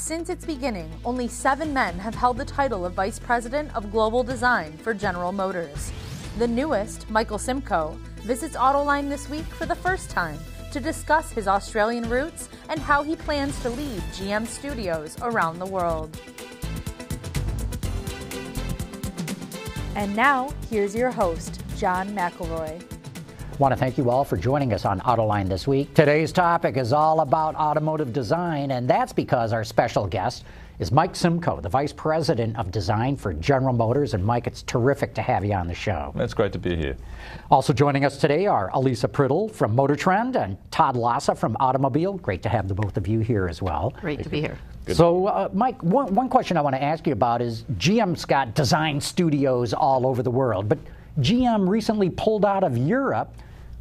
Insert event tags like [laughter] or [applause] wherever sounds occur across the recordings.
Since its beginning, only seven men have held the title of Vice President of Global Design for General Motors. The newest, Michael Simcoe, visits Autoline this week for the first time to discuss his Australian roots and how he plans to lead GM studios around the world. And now, here's your host, John McElroy. I want to thank you all for joining us on Autoline this week. Today's topic is all about automotive design, and that's because our special guest is Mike Simcoe, the Vice President of Design for General Motors. And Mike, it's terrific to have you on the show. It's great to be here. Also joining us today are Elisa Priddle from Motor Trend and Todd Lassa from Automobile. Great to have the both of you here as well. Great to be here. Good. So, uh, Mike, one, one question I want to ask you about is GM's got design studios all over the world, but GM recently pulled out of Europe.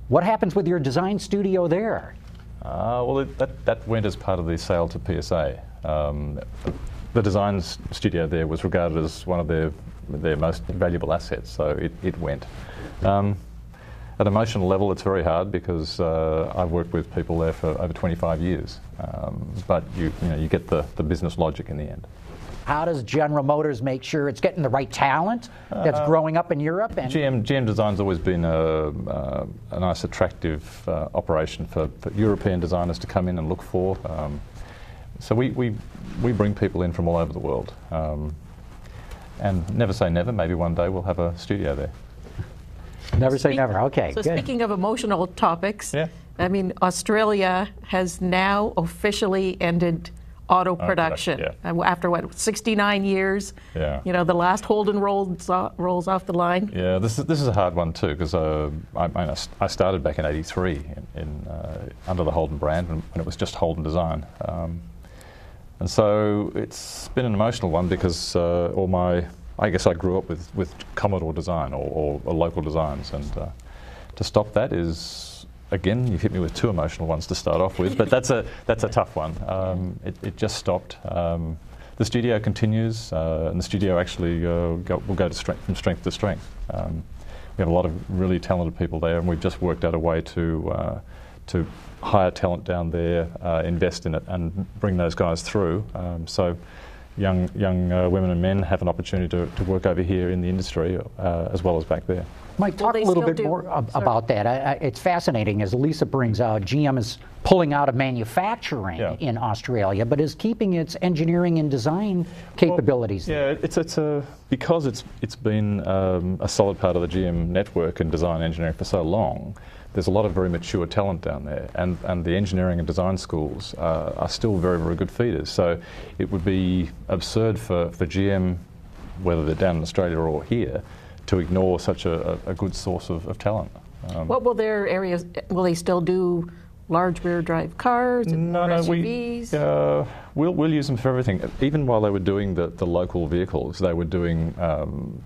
What happens with your design studio there? Uh, well, it, that, that went as part of the sale to PSA. Um, the design studio there was regarded as one of their their most valuable assets, so it, it went. Um, at emotional level, it's very hard because uh, I've worked with people there for over 25 years, um, but you, you, know, you get the, the business logic in the end. How does General Motors make sure it's getting the right talent that's uh, growing up in Europe? And GM, GM Design's always been a, uh, a nice, attractive uh, operation for, for, European designers to come in and look for. Um, so we, we, we bring people in from all over the world. Um, and never say never, maybe one day we'll have a studio there. Never say never, okay. So, good. speaking of emotional topics, yeah. I mean, Australia has now officially ended auto production. Yeah. After what, 69 years? Yeah. You know, the last Holden rolls, uh, rolls off the line. Yeah, this is, this is a hard one too because uh, I, I, started back in 83 in, in uh, under the Holden brand when, it was just Holden Design. Um, and so it's been an emotional one because uh, all my, I guess I grew up with, with Commodore design or, or, or local designs. And uh, to stop that is, again, you've hit me with two emotional ones to start off with, but that's a, that's a tough one. Um, it, it, just stopped. Um, the studio continues, uh, and the studio actually uh, go, will go strength, from strength to strength. Um, we have a lot of really talented people there, and we've just worked out a way to, uh, to hire talent down there, uh, invest in it, and bring those guys through. Um, so young young uh, women and men have an opportunity to, to work over here in the industry uh, as well as back there. Mike, talk a little bit do. more ab- about that. I, I, it's fascinating, as Lisa brings out, GM is pulling out of manufacturing yeah. in Australia, but is keeping its engineering and design capabilities. Well, yeah, it's, it's a, because it's, it's been um, a solid part of the GM network and design engineering for so long there's a lot of very mature talent down there, and, and the engineering and design schools uh, are still very, very good feeders. So it would be absurd for, for GM, whether they're down in Australia or here, to ignore such a, a good source of, of talent. Um, what will their areas, will they still do large rear drive cars and no, no, SUVs? We, uh, we'll, we'll use them for everything. Even while they were doing the, the local vehicles, they were doing, um,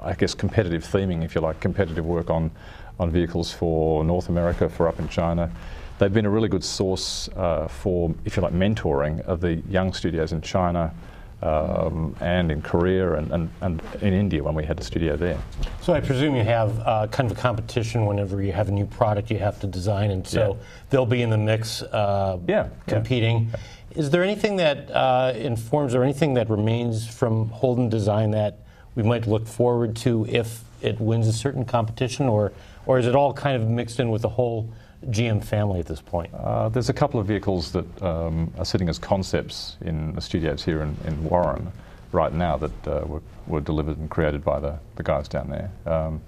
I guess, competitive theming, if you like, competitive work on on vehicles for North America, for up in China. They've been a really good source uh, for, if you like, mentoring of the young studios in China um, and in Korea and, and, and, in India when we had a studio there. So I presume you have uh, kind of a competition whenever you have a new product you have to design, and so yeah. they'll be in the mix uh, yeah, competing. Yeah. Is there anything that uh, informs or anything that remains from Holden Design that we might look forward to if it wins a certain competition, or or is it all kind of mixed in with the whole GM family at this point? Uh, there's a couple of vehicles that um, are sitting as concepts in the studios here in, in Warren right now that uh, were, were, delivered and created by the, the guys down there. Um,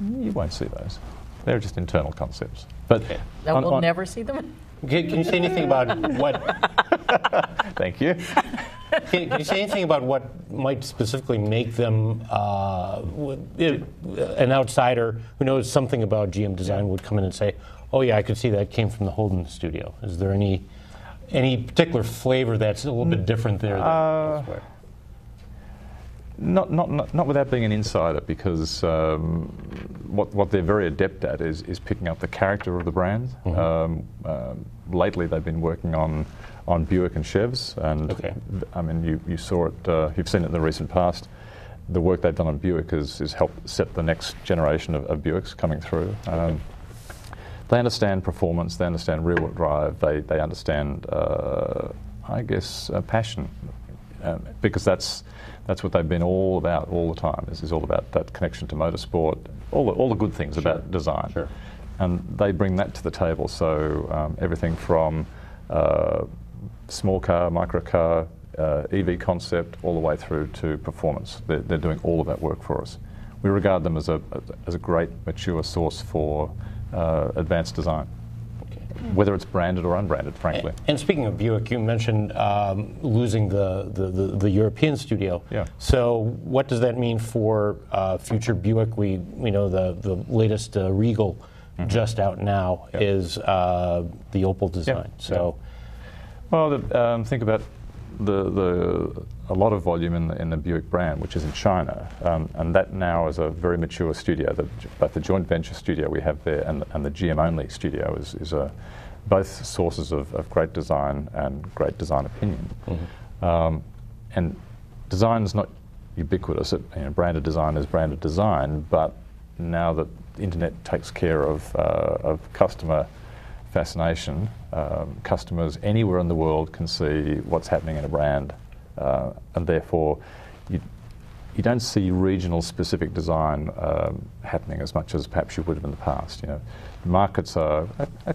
you won't see those. They're just internal concepts. But okay. on, we'll on, never see them. Can, can you say anything about what? [laughs] Thank you. Can, can, you say anything about what might specifically make them uh, an outsider who knows something about GM design would come in and say, "Oh yeah, I could see that came from the Holden studio." Is there any any particular flavor that's a little bit different there? Uh, not, not, not, not without being an insider, because um, what, what they're very adept at is, is picking up the character of the brand. Mm-hmm. Um, uh, lately, they've been working on on Buick and Chevs, and okay. I mean, you, you saw it, uh, you've seen it in the recent past. The work they've done on Buick has, has helped set the next generation of, of Buicks coming through. Um, okay. They understand performance, they understand rear wheel drive, they, they understand uh, I guess, uh, passion, um, because that's that's what they've been all about all the time. This is all about that connection to motorsport, all the, all the good things sure. about design. Sure. And they bring that to the table. So um, everything from uh, small car, micro car, uh, EV concept, all the way through to performance. They're, they're, doing all of that work for us. We regard them as a, as a great mature source for uh, advanced design whether it's branded or unbranded, frankly. And, speaking of Buick, you mentioned um, losing the, the, the, the, European studio. Yeah. So, what does that mean for uh, future Buick? We, we know the, the latest uh, Regal mm-hmm. just out now yep. is uh, the Opel design. Yep. So, yep. Well, the, um, think about the, the, a lot of volume in the, in the Buick brand, which is in China, um, and that now is a very mature studio. The, both the joint venture studio we have there and, and the GM only studio is, is a, both sources of, of great design and great design opinion. Mm-hmm. Um, and design is not ubiquitous. It, you know, branded design is branded design, but now that the internet takes care of, uh, of customer fascination. Um, customers anywhere in the world can see what's happening in a brand, uh, and therefore you, you don't see regional specific design um, happening as much as perhaps you would have in the past. You know, markets are a, a,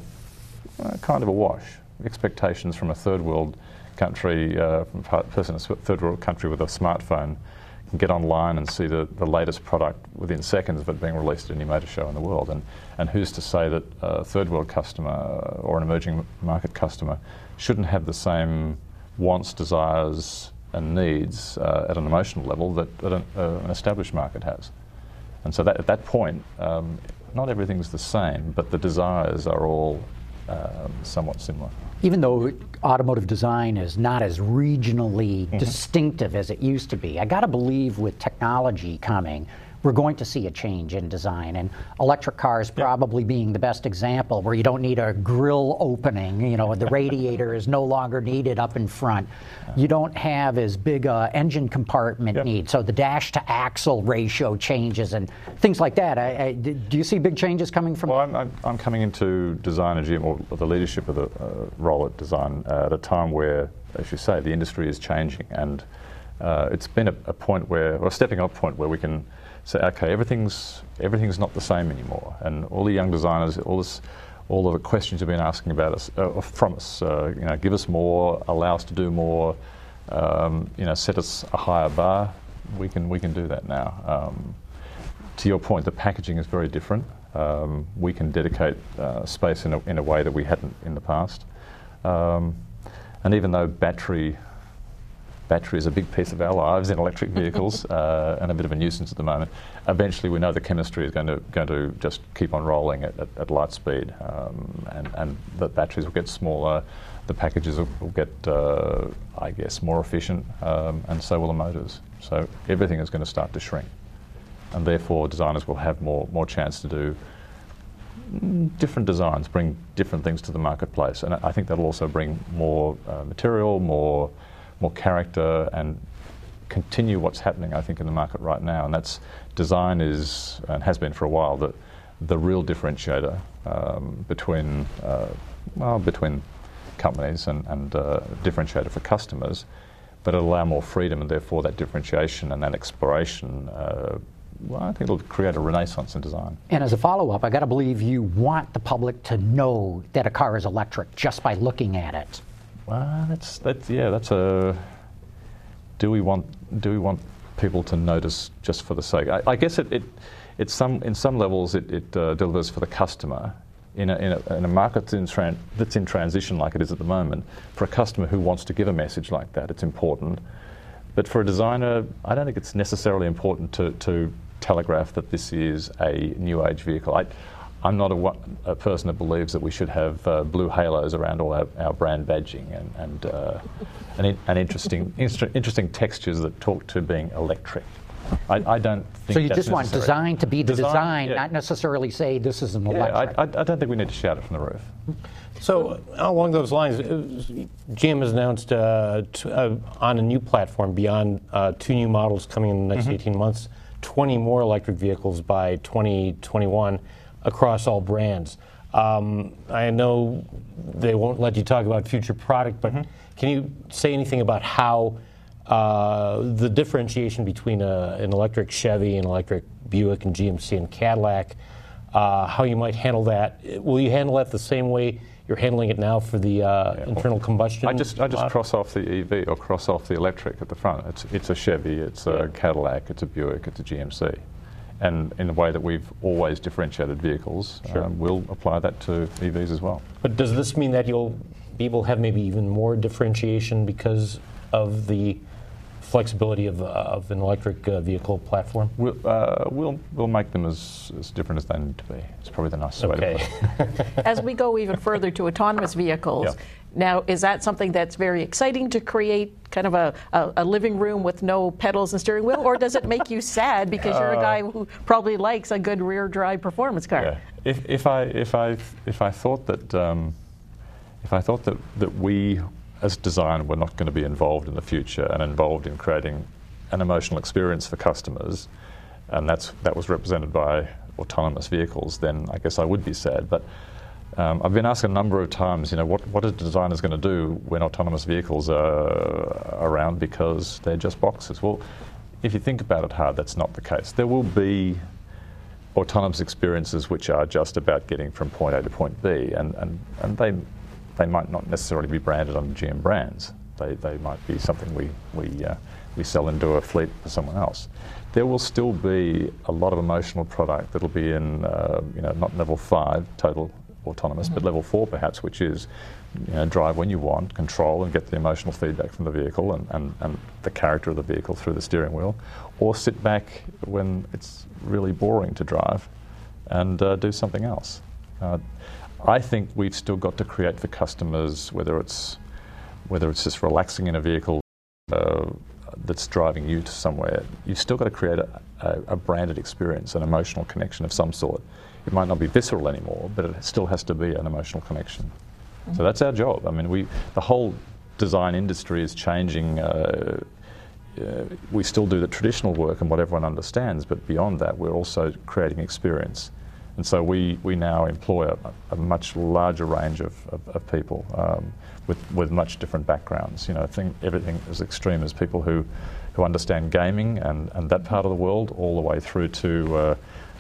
a kind of a wash. Expectations from a third world country, uh, from a person in a third world country with a smartphone get online and see the, the latest product within seconds of it being released at any motor show in the world. And, and who's to say that a third world customer or an emerging market customer shouldn't have the same wants, desires, and needs uh, at an emotional level that, that an, uh, an, established market has? And so that, at that point, um, not everything's the same, but the desires are all um, somewhat similar even though automotive design is not as regionally mm-hmm. distinctive as it used to be, I got to believe with technology coming, we're going to see a change in design. And electric cars probably being the best example, where you don't need a grill opening. You know, the [laughs] radiator is no longer needed up in front. You don't have as big a engine compartment yep. need, so the dash to axle ratio changes and things like that. I, I, do you see big changes coming from? Well, I'm, I'm, I'm coming into design and or the leadership of the uh, role at design uh, at a time where, as you say, the industry is changing and. Uh, it's been a, a, point where, or a stepping up point where we can say, okay, everything's everything's not the same anymore, and all the young designers, all this, all of the questions you've been asking about us uh, from us, uh, you know, give us more, allow us to do more, um, you know, set us a higher bar. We can we can do that now. Um, to your point, the packaging is very different. Um, we can dedicate uh, space in a, in a way that we hadn't in the past. Um, and even though battery battery is a big piece of our lives in electric vehicles [laughs] uh, and a bit of a nuisance at the moment. Eventually, we know the chemistry is going to going to just keep on rolling at, at, at light speed, um, and, and the batteries will get smaller, the packages will, will get, uh, I guess, more efficient, um, and so will the motors. So everything is going to start to shrink, and therefore designers will have more more chance to do different designs, bring different things to the marketplace, and I think that'll also bring more uh, material, more more character and continue what's happening, I think, in the market right now. And that's design is, and has been for a while, the, the real differentiator um, between, uh, well, between companies and, and uh, differentiator for customers. But it'll allow more freedom, and therefore that differentiation and that exploration uh, well, I think it'll create a renaissance in design. And as a follow up, I got to believe you want the public to know that a car is electric just by looking at it. Well, that's yeah, that's a. Do we want do we want people to notice just for the sake? I, I guess it, it it's some in some levels it, it uh, delivers for the customer. In a, in a, in a market that's in, tran- that's in transition like it is at the moment, for a customer who wants to give a message like that, it's important. But for a designer, I don't think it's necessarily important to, to telegraph that this is a new age vehicle. I, I'm not a, a, person that believes that we should have uh, blue halos around all our, our brand badging and, and, uh, and, and interesting, interesting textures that talk to being electric. I, I, don't think So you just want necessary. design to be the design, design yeah. not necessarily say this is an electric. Yeah, I, I, don't think we need to shout it from the roof. So along those lines, GM has announced uh, t- uh, on a new platform beyond uh, two new models coming in the next mm-hmm. 18 months, 20 more electric vehicles by 2021 across all brands. Um, I know they won't let you talk about future product, but mm-hmm. can you say anything about how uh, the differentiation between a, an electric Chevy, an electric Buick, and GMC and Cadillac, uh, how you might handle that? Will you handle that the same way you're handling it now for the uh, yeah, internal combustion? I just I just cross off the EV or cross off the electric at the front. It's it's a Chevy, it's a yeah. Cadillac, it's a Buick, it's a GMC and in the way that we've always differentiated vehicles, sure. um, we'll apply that to EVs as well. But does this mean that you'll be able to have maybe even more differentiation because of the flexibility of, uh, of an electric uh, vehicle platform? We'll, uh, we'll, we'll make them as, as different as they need to be. It's probably the nicest okay. way to put it. [laughs] [laughs] as we go even further to autonomous vehicles, yeah. Now is that something that's very exciting to create kind of a, a, a, living room with no pedals and steering wheel, or does it make you sad [laughs] because you're a guy who probably likes a good rear drive performance car? Yeah. If, if, I, if, I, if I thought that, um, if I thought that, that we as design, we're not going to be involved in the future and involved in creating an emotional experience for customers, and that's that was represented by autonomous vehicles, then I guess I would be sad. But um, I've been asked a number of times, you know, what what are designers going to do when autonomous vehicles are around because they're just boxes? Well, if you think about it hard, that's not the case. There will be autonomous experiences which are just about getting from point A to point B, and, and, and they they might not necessarily be branded under GM brands. They, they might be something we, we, uh, we sell into a fleet for someone else. There will still be a lot of emotional product that'll be in, uh, you know, not level five, total autonomous, mm-hmm. but level four perhaps, which is you know, drive when you want, control and get the emotional feedback from the vehicle and, and, and the character of the vehicle through the steering wheel, or sit back when it's really boring to drive and uh, do something else. Uh, I think we've still got to create for customers, whether it's whether it's just relaxing in a vehicle uh, that's driving you to somewhere, you've still got to create a, a, a, branded experience, an emotional connection of some sort. It might not be visceral anymore, but it still has to be an emotional connection. Mm-hmm. So that's our job. I mean, we the whole design industry is changing. Uh, uh, we still do the traditional work and what everyone understands, but beyond that, we're also creating experience. And so we, we now employ a, a much larger range of, of, of people um, with, with much different backgrounds. You know, I think everything as extreme as people who, who understand gaming and, and that part of the world, all the way through to uh,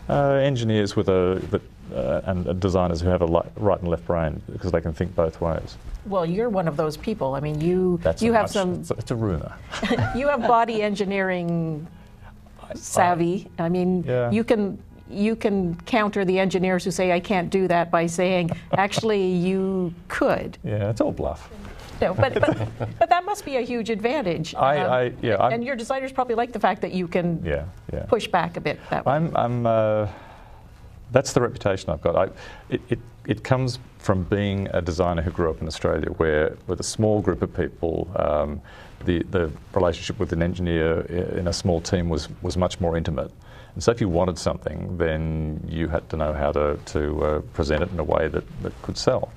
uh, engineers with a, that, uh, and designers who have a right and left brain because they can think both ways. Well, you're one of those people. I mean, you That's you have much, some. It's a, it's a rumor. [laughs] you have body engineering [laughs] savvy. I mean, yeah. you can you can counter the engineers who say I can't do that by saying, actually, you could. Yeah, it's all bluff. [laughs] No, but, but, but that must be a huge advantage. I, um, I yeah, and I'm, your designers probably like the fact that you can yeah, yeah. push back a bit that way. I'm, I'm uh, that's the reputation I've got. I, it, it, it comes from being a designer who grew up in Australia, where with a small group of people, um, the, the relationship with an engineer in a small team was, was much more intimate. And so if you wanted something, then you had to know how to, to uh, present it in a way that, that could sell.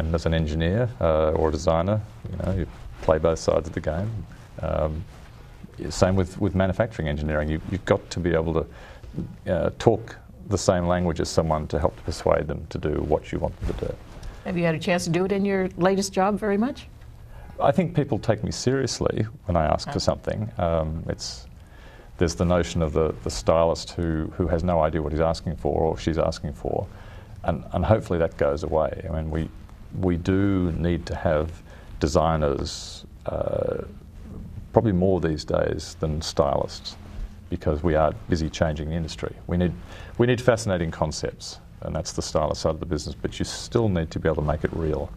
And as an engineer uh, or a designer, you know, you play both sides of the game. Um, same with, with manufacturing engineering. You, have got to be able to uh, talk the same language as someone to help to persuade them to do what you want them to do. Have you had a chance to do it in your latest job very much? I think people take me seriously when I ask for something. Um, it's there's the notion of the, the stylist who, who has no idea what he's asking for or she's asking for, and, and hopefully that goes away. I mean, we, we do need to have designers, uh, probably more these days than stylists, because we are busy changing the industry. We need, we need fascinating concepts, and that's the stylist side of the business, but you still need to be able to make it real.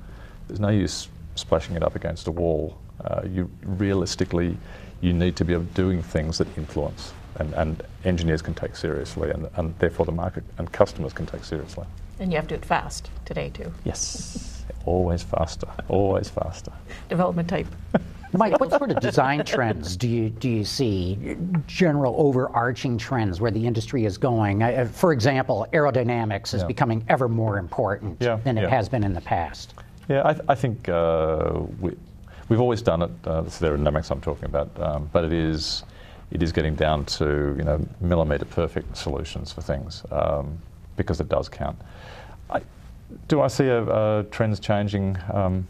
There's no use splashing it up against a wall. Uh, you realistically you need to be doing things that influence and, and engineers can take seriously and, and therefore the market and customers can take seriously. And you have to do it fast today too. Yes, always faster, always faster. Development type. [laughs] Mike, what sort of design trends do you do you see? General overarching trends where the industry is going. Uh, for example, aerodynamics is yeah. becoming ever more important yeah, than it has been in the past. Yeah, I, th- I think uh, we, We've always done it. Uh, this is the aerodynamics I'm talking about, um, but it is it is getting down to you know millimeter perfect solutions for things um, because it does count. Do I see a, a trends changing? Um,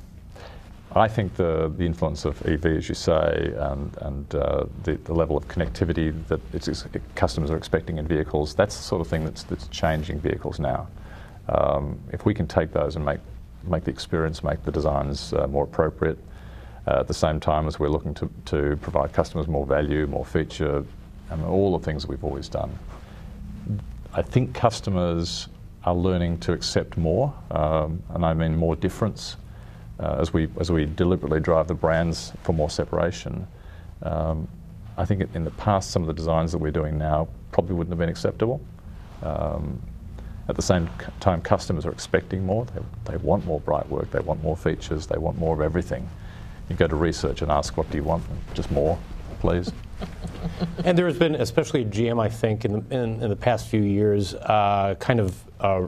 I think the, the influence of EV, as you say, and, and uh, the, the, level of connectivity that customers are expecting in vehicles, that's the sort of thing that's, that's changing vehicles now. Um, if we can take those and make, make the experience, make the designs uh, more appropriate, uh, at the same time as we're looking to, to provide customers more value, more feature, and all the things we've always done. I think customers are learning to accept more, um, and I mean more difference uh, as we as we deliberately drive the brands for more separation. Um, I think in the past, some of the designs that we're doing now probably wouldn't have been acceptable. Um, at the same time, customers are expecting more. They, they want more bright work. They want more features. They want more of everything. You go to research and ask, what do you want? Just more, please. [laughs] and there has been, especially GM, I think, in the, in, in the past few years, uh, kind of uh,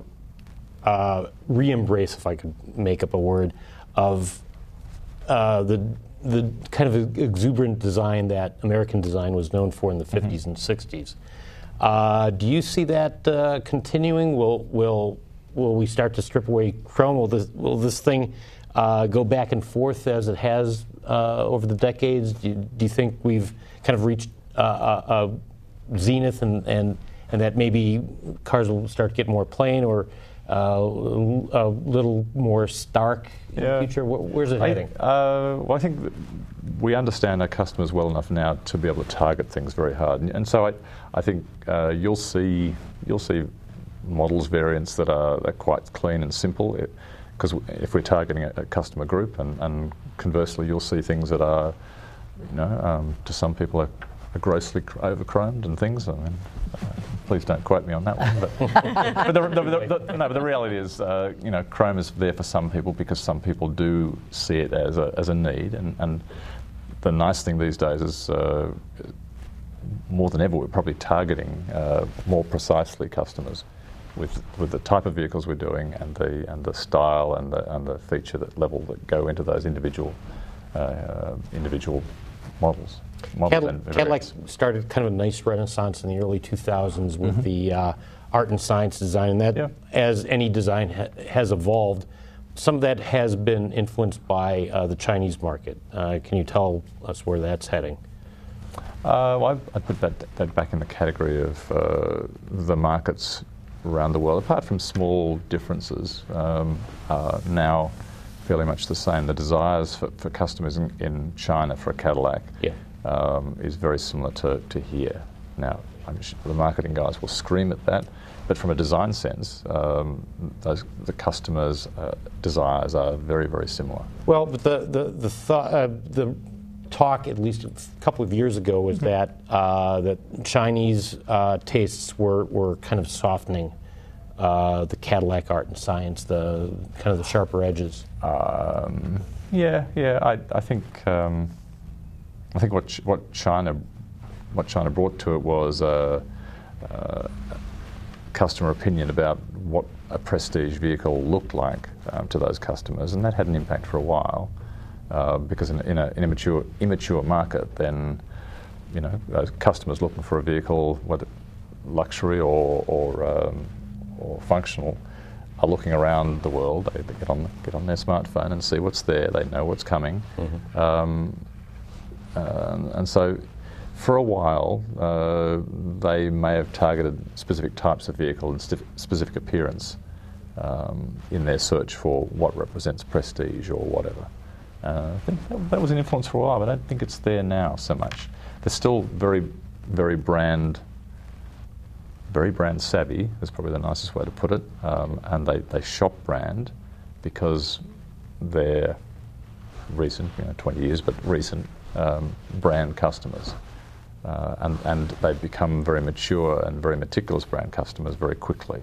uh, re-embrace, if I could make up a word, of uh, the the kind of exuberant design that American design was known for in the 50s mm-hmm. and 60s. Uh, do you see that uh, continuing? Will will will we start to strip away chrome? Will this will this thing uh, go back and forth as it has uh, over the decades? Do you, do you, think we've kind of reached uh, a, a zenith and, and and that maybe cars will start to get more plain or uh, a little more stark in yeah. the future? Where's it heading? Uh, well, I think we understand our customers well enough now to be able to target things very hard, and, and so I, I think uh, you'll see you'll see models variants that are, are quite clean and simple. Because if we're targeting a, a customer group, and, and, conversely, you'll see things that are, you know, um, to some people are, are grossly overchromed and things. I mean, Please don't quote me on that one. But, [laughs] but the, the, the, no, but the reality is, uh, you know, Chrome is there for some people because some people do see it as a, as a need. And, and the nice thing these days is, uh, more than ever, we're probably targeting uh, more precisely customers with, with the type of vehicles we're doing and the, and the style and the, and the feature that level that go into those individual, uh, individual models. Cadillac, Cadillac, started kind of a nice renaissance in the early 2000s with mm-hmm. the uh, art and science design, and that, yeah. as any design ha- has evolved, some of that has been influenced by uh, the Chinese market. Uh, can you tell us where that's heading? Uh, well, I, put that, that back in the category of uh, the markets around the world, apart from small differences, um, now fairly much the same. The desires for, for customers in, in, China for a Cadillac yeah um, is very similar to, to here. Now, sure the marketing guys will scream at that, but from a design sense, um, those, the customers' uh, desires are very, very similar. Well, the, the, the, th- uh, the talk, at least a couple of years ago, was mm-hmm. that, uh, that Chinese uh, tastes were, were kind of softening. Uh, the Cadillac art and science, the kind of the sharper edges. Um, yeah, yeah, I, I think um, I think what what China what China brought to it was a, a customer opinion about what a prestige vehicle looked like um, to those customers, and that had an impact for a while. Uh, because in, in, a, in a mature, immature market, then you know those customers looking for a vehicle, whether luxury or or, um, or functional, are looking around the world. They, they, get on get on their smartphone and see what's there. They know what's coming. Mm-hmm. Um, um, and so, for a while, uh, they may have targeted specific types of vehicle and specific appearance um, in their search for what represents prestige or whatever. Uh, I think that, that was an influence for a while, but I don't think it's there now so much. They're still very, very brand, very brand savvy. Is probably the nicest way to put it. Um, and they, they shop brand because they're recent, you know, 20 years, but recent um, brand customers. Uh, and, and they become very mature and very meticulous brand customers very quickly.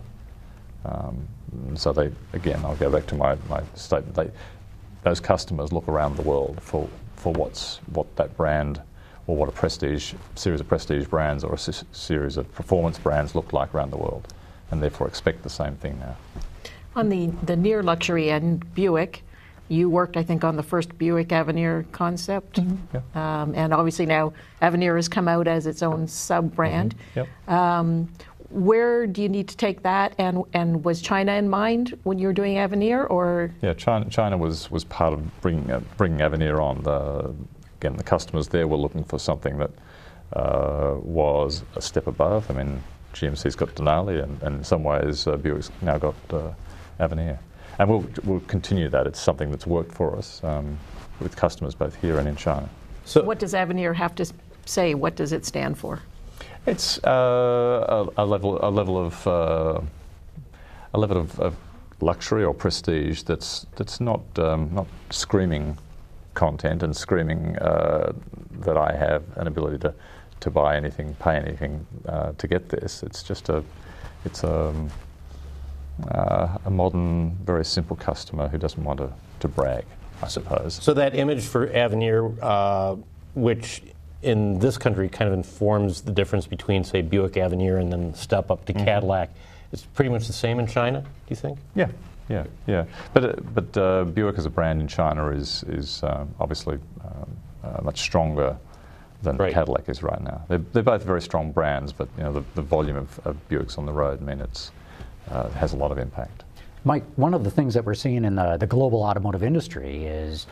Um, so they, again, I'll go back to my, my statement. They, those customers look around the world for, for what's, what that brand or what a prestige series of prestige brands or a s- series of performance brands look like around the world, and therefore expect the same thing now. On the, the near luxury end, Buick, you worked, I think, on the first Buick Avenir concept. Mm-hmm. Um, and obviously now Avenir has come out as its own sub brand. Mm-hmm. Yep. Um, where do you need to take that? And and was China in mind when you were doing Avenir, or yeah, China, China was was part of bringing uh, bringing Avenir on. The, again, the customers there were looking for something that uh, was a step above. I mean, GMC's got Denali, and, and in some ways, uh, Buick's now got uh, Avenir. And we'll, we'll continue that. It's something that's worked for us um, with customers both here and in China. So, what does Avenir have to say? What does it stand for? It's uh, a, a, level, a level of uh, a level of, of, luxury or prestige that's that's not um, not screaming content and screaming uh, that I have an ability to to buy anything, pay anything uh, to get this. It's just a it's a um, uh, a modern, very simple customer who doesn't want to, to brag, I suppose. So that image for Avenir, uh, which in this country kind of informs the difference between, say, Buick Avenir and then step up to mm-hmm. Cadillac. It's pretty much the same in China, do you think? Yeah, yeah, yeah. But uh, but uh, Buick as a brand in China is is um, obviously um, uh, much stronger than right. Cadillac is right now. They're, they're both very strong brands, but you know the, the volume of, of Buicks on the road I mean it's uh, has a lot of impact. Mike, one of the things that we're seeing in the, the global automotive industry is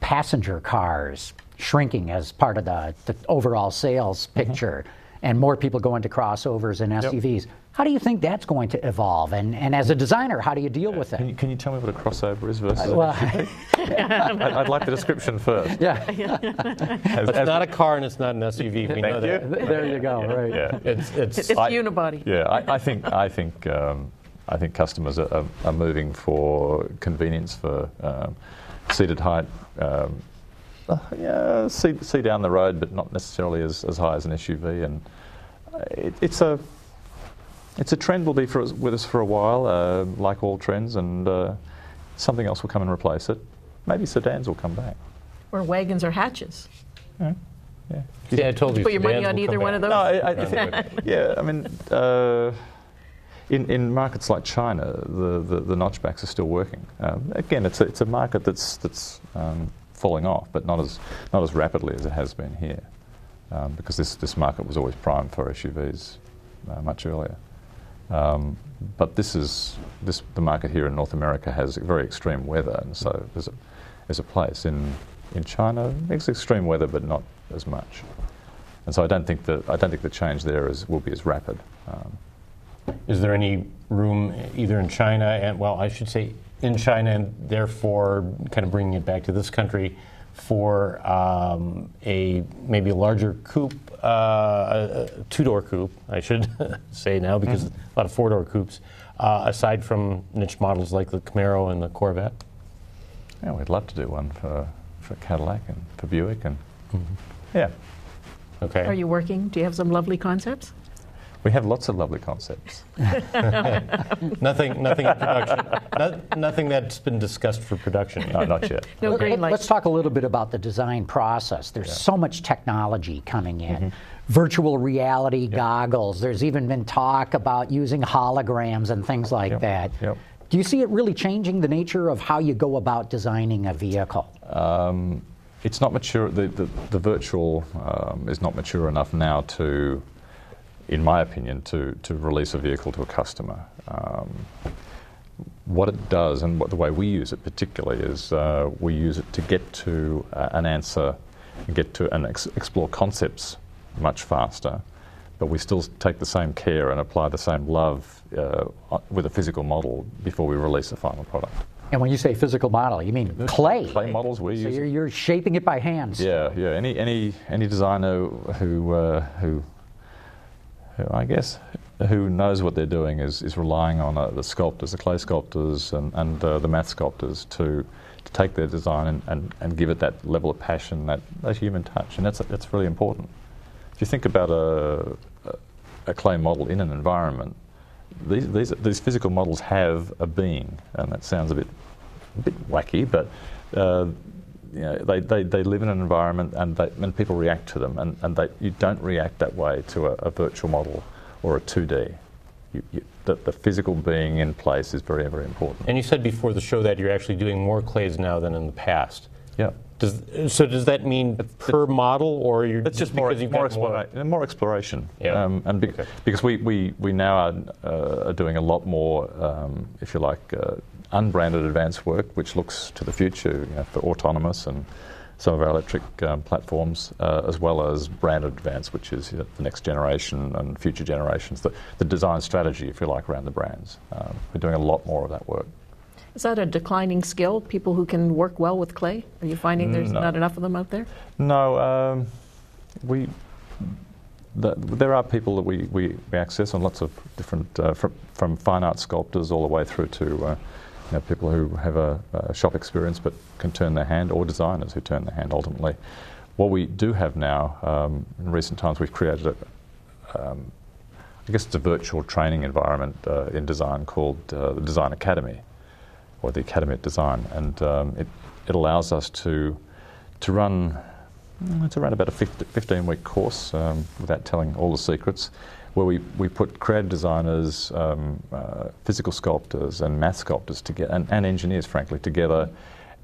passenger cars shrinking as part of the, the overall sales mm-hmm. picture mm-hmm. and more people going to crossovers and SUVs. Yep. How do you think that's going to evolve? And, and as a designer, how do you deal with that? Can you, can you tell me what a crossover is versus uh, well, [laughs] I'd, I'd, like the description first. Yeah. as, it's as not a car and it's not an SUV. We know that. There you go. Right. Yeah. It's, it's, it's I, unibody. Yeah, I, I think I think um, I think customers are, are, moving for convenience for um, seated height. Um, uh, yeah, see, see down the road, but not necessarily as, as high as an SUV, and it, it's a it's a trend will be for us, with us for a while, uh, like all trends, and uh, something else will come and replace it. Maybe sedans will come back. Or wagons or hatches. Yeah. Yeah, yeah I told you. Put your money on either one of those. No, I, I think, [laughs] yeah, I mean, uh, in, in markets like China, the, the, the notchbacks are still working. Um, again, it's a, it's a market that's that's um, falling off, but not as not as rapidly as it has been here, um, because this this market was always primed for SUVs uh, much earlier. Um, but this is this the market here in North America has very extreme weather, and so there's a, there's a place in in China. It's extreme weather, but not as much. And so I don't think that I don't think the change there is will be as rapid. Um, is there any room either in China and well, I should say in China, and therefore kind of bringing it back to this country for um, a maybe a larger coupe uh, a two-door coupe, I should [laughs] say now, because mm-hmm. a lot of four-door coupes, uh, aside from niche models like the Camaro and the Corvette? Yeah, we'd love to do one for, for Cadillac and for Buick, and mm-hmm. yeah. Okay. Are you working? Do you have some lovely concepts? We have lots of lovely concepts. [laughs] nothing, nothing in production. No, nothing that's been discussed for production. No, not yet. no green lights. Let's talk a little bit about the design process. There's yeah. so much technology coming in. Mm-hmm. Virtual reality yep. goggles. There's even been talk about using holograms and things like yep. that. Yep. Do you see it really changing the nature of how you go about designing a vehicle? Um, it's not mature. The, the, the virtual um, is not mature enough now to in my opinion, to, to release a vehicle to a customer. Um, what it does, and what the way we use it particularly, is uh, we use it to get to uh, an answer, and get to and ex- explore concepts much faster. But we still take the same care and apply the same love uh, with a physical model before we release the final product. And when you say physical model, you mean clay? Clay models we so use. You're, you're, shaping it by hands. Yeah, yeah. Any any any designer who uh, who who I guess who knows what they're doing is, is relying on uh, the sculptors, the clay sculptors, and, and uh, the math sculptors to, to take their design and, and, and give it that level of passion, that, that human touch, and that's that's really important. If you think about a, a clay model in an environment, these, these, these physical models have a being, and that sounds a bit a bit wacky, but uh, you know, they, they, they live in an environment and, they, and people react to them, and, and they, you don't react that way to a, a virtual model or a 2D. You, you, the, the, physical being in place is very, very important. And you said before the show that you're actually doing more clays now than in the past. Yeah. Does, so does that mean per model, or you're it's just more, more, explora- more, more, exploration? Yeah. Um, and be- okay. because we, we, we now are, uh, are, doing a lot more, um, if you like, uh, unbranded advanced work, which looks to the future you know, for autonomous and some of our electric um, platforms, uh, as well as branded advance, which is you know, the next generation and future generations, the, the design strategy, if you like, around the brands. Um, we're doing a lot more of that work. Is that a declining skill? People who can work well with clay? Are you finding there's no. not enough of them out there? No, um, we. The, there are people that we, we, we, access on lots of different, uh, from, from, fine art sculptors all the way through to uh, you know, people who have a, a, shop experience but can turn their hand, or designers who turn their hand ultimately. What we do have now, um, in recent times, we've created a, um, I guess it's a virtual training environment uh, in design called uh, the Design Academy or the Academy of Design, and um, it, it allows us to to run. Mm, it's around about a 15 week course um, without telling all the secrets, where we, we put creative designers, um, uh, physical sculptors, and math sculptors together, and, and, engineers, frankly, together,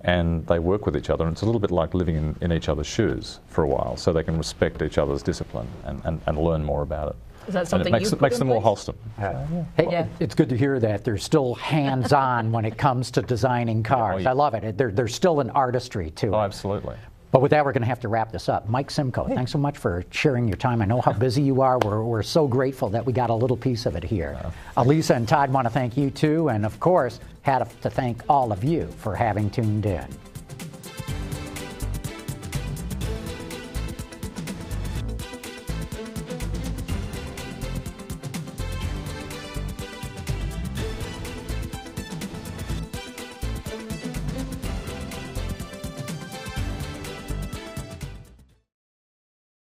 and they work with each other. And it's a little bit like living in, in each other's shoes for a while, so they can respect each other's discipline and, and, and learn more about it. Is that something and it makes, makes them more wholesome. Uh, hey, yeah. It's good to hear that they're still hands on when it comes to designing cars. [laughs] Oh, yeah. I love it. There, there's still an artistry to it. Oh, absolutely. But with that, we're going to have to wrap this up. Mike Simcoe, hey. thanks so much for sharing your time. I know how busy you are. We're, we're so grateful that we got a little piece of it here. Uh, Elisa and Todd want to thank you too. And of course, had to thank all of you for having tuned in.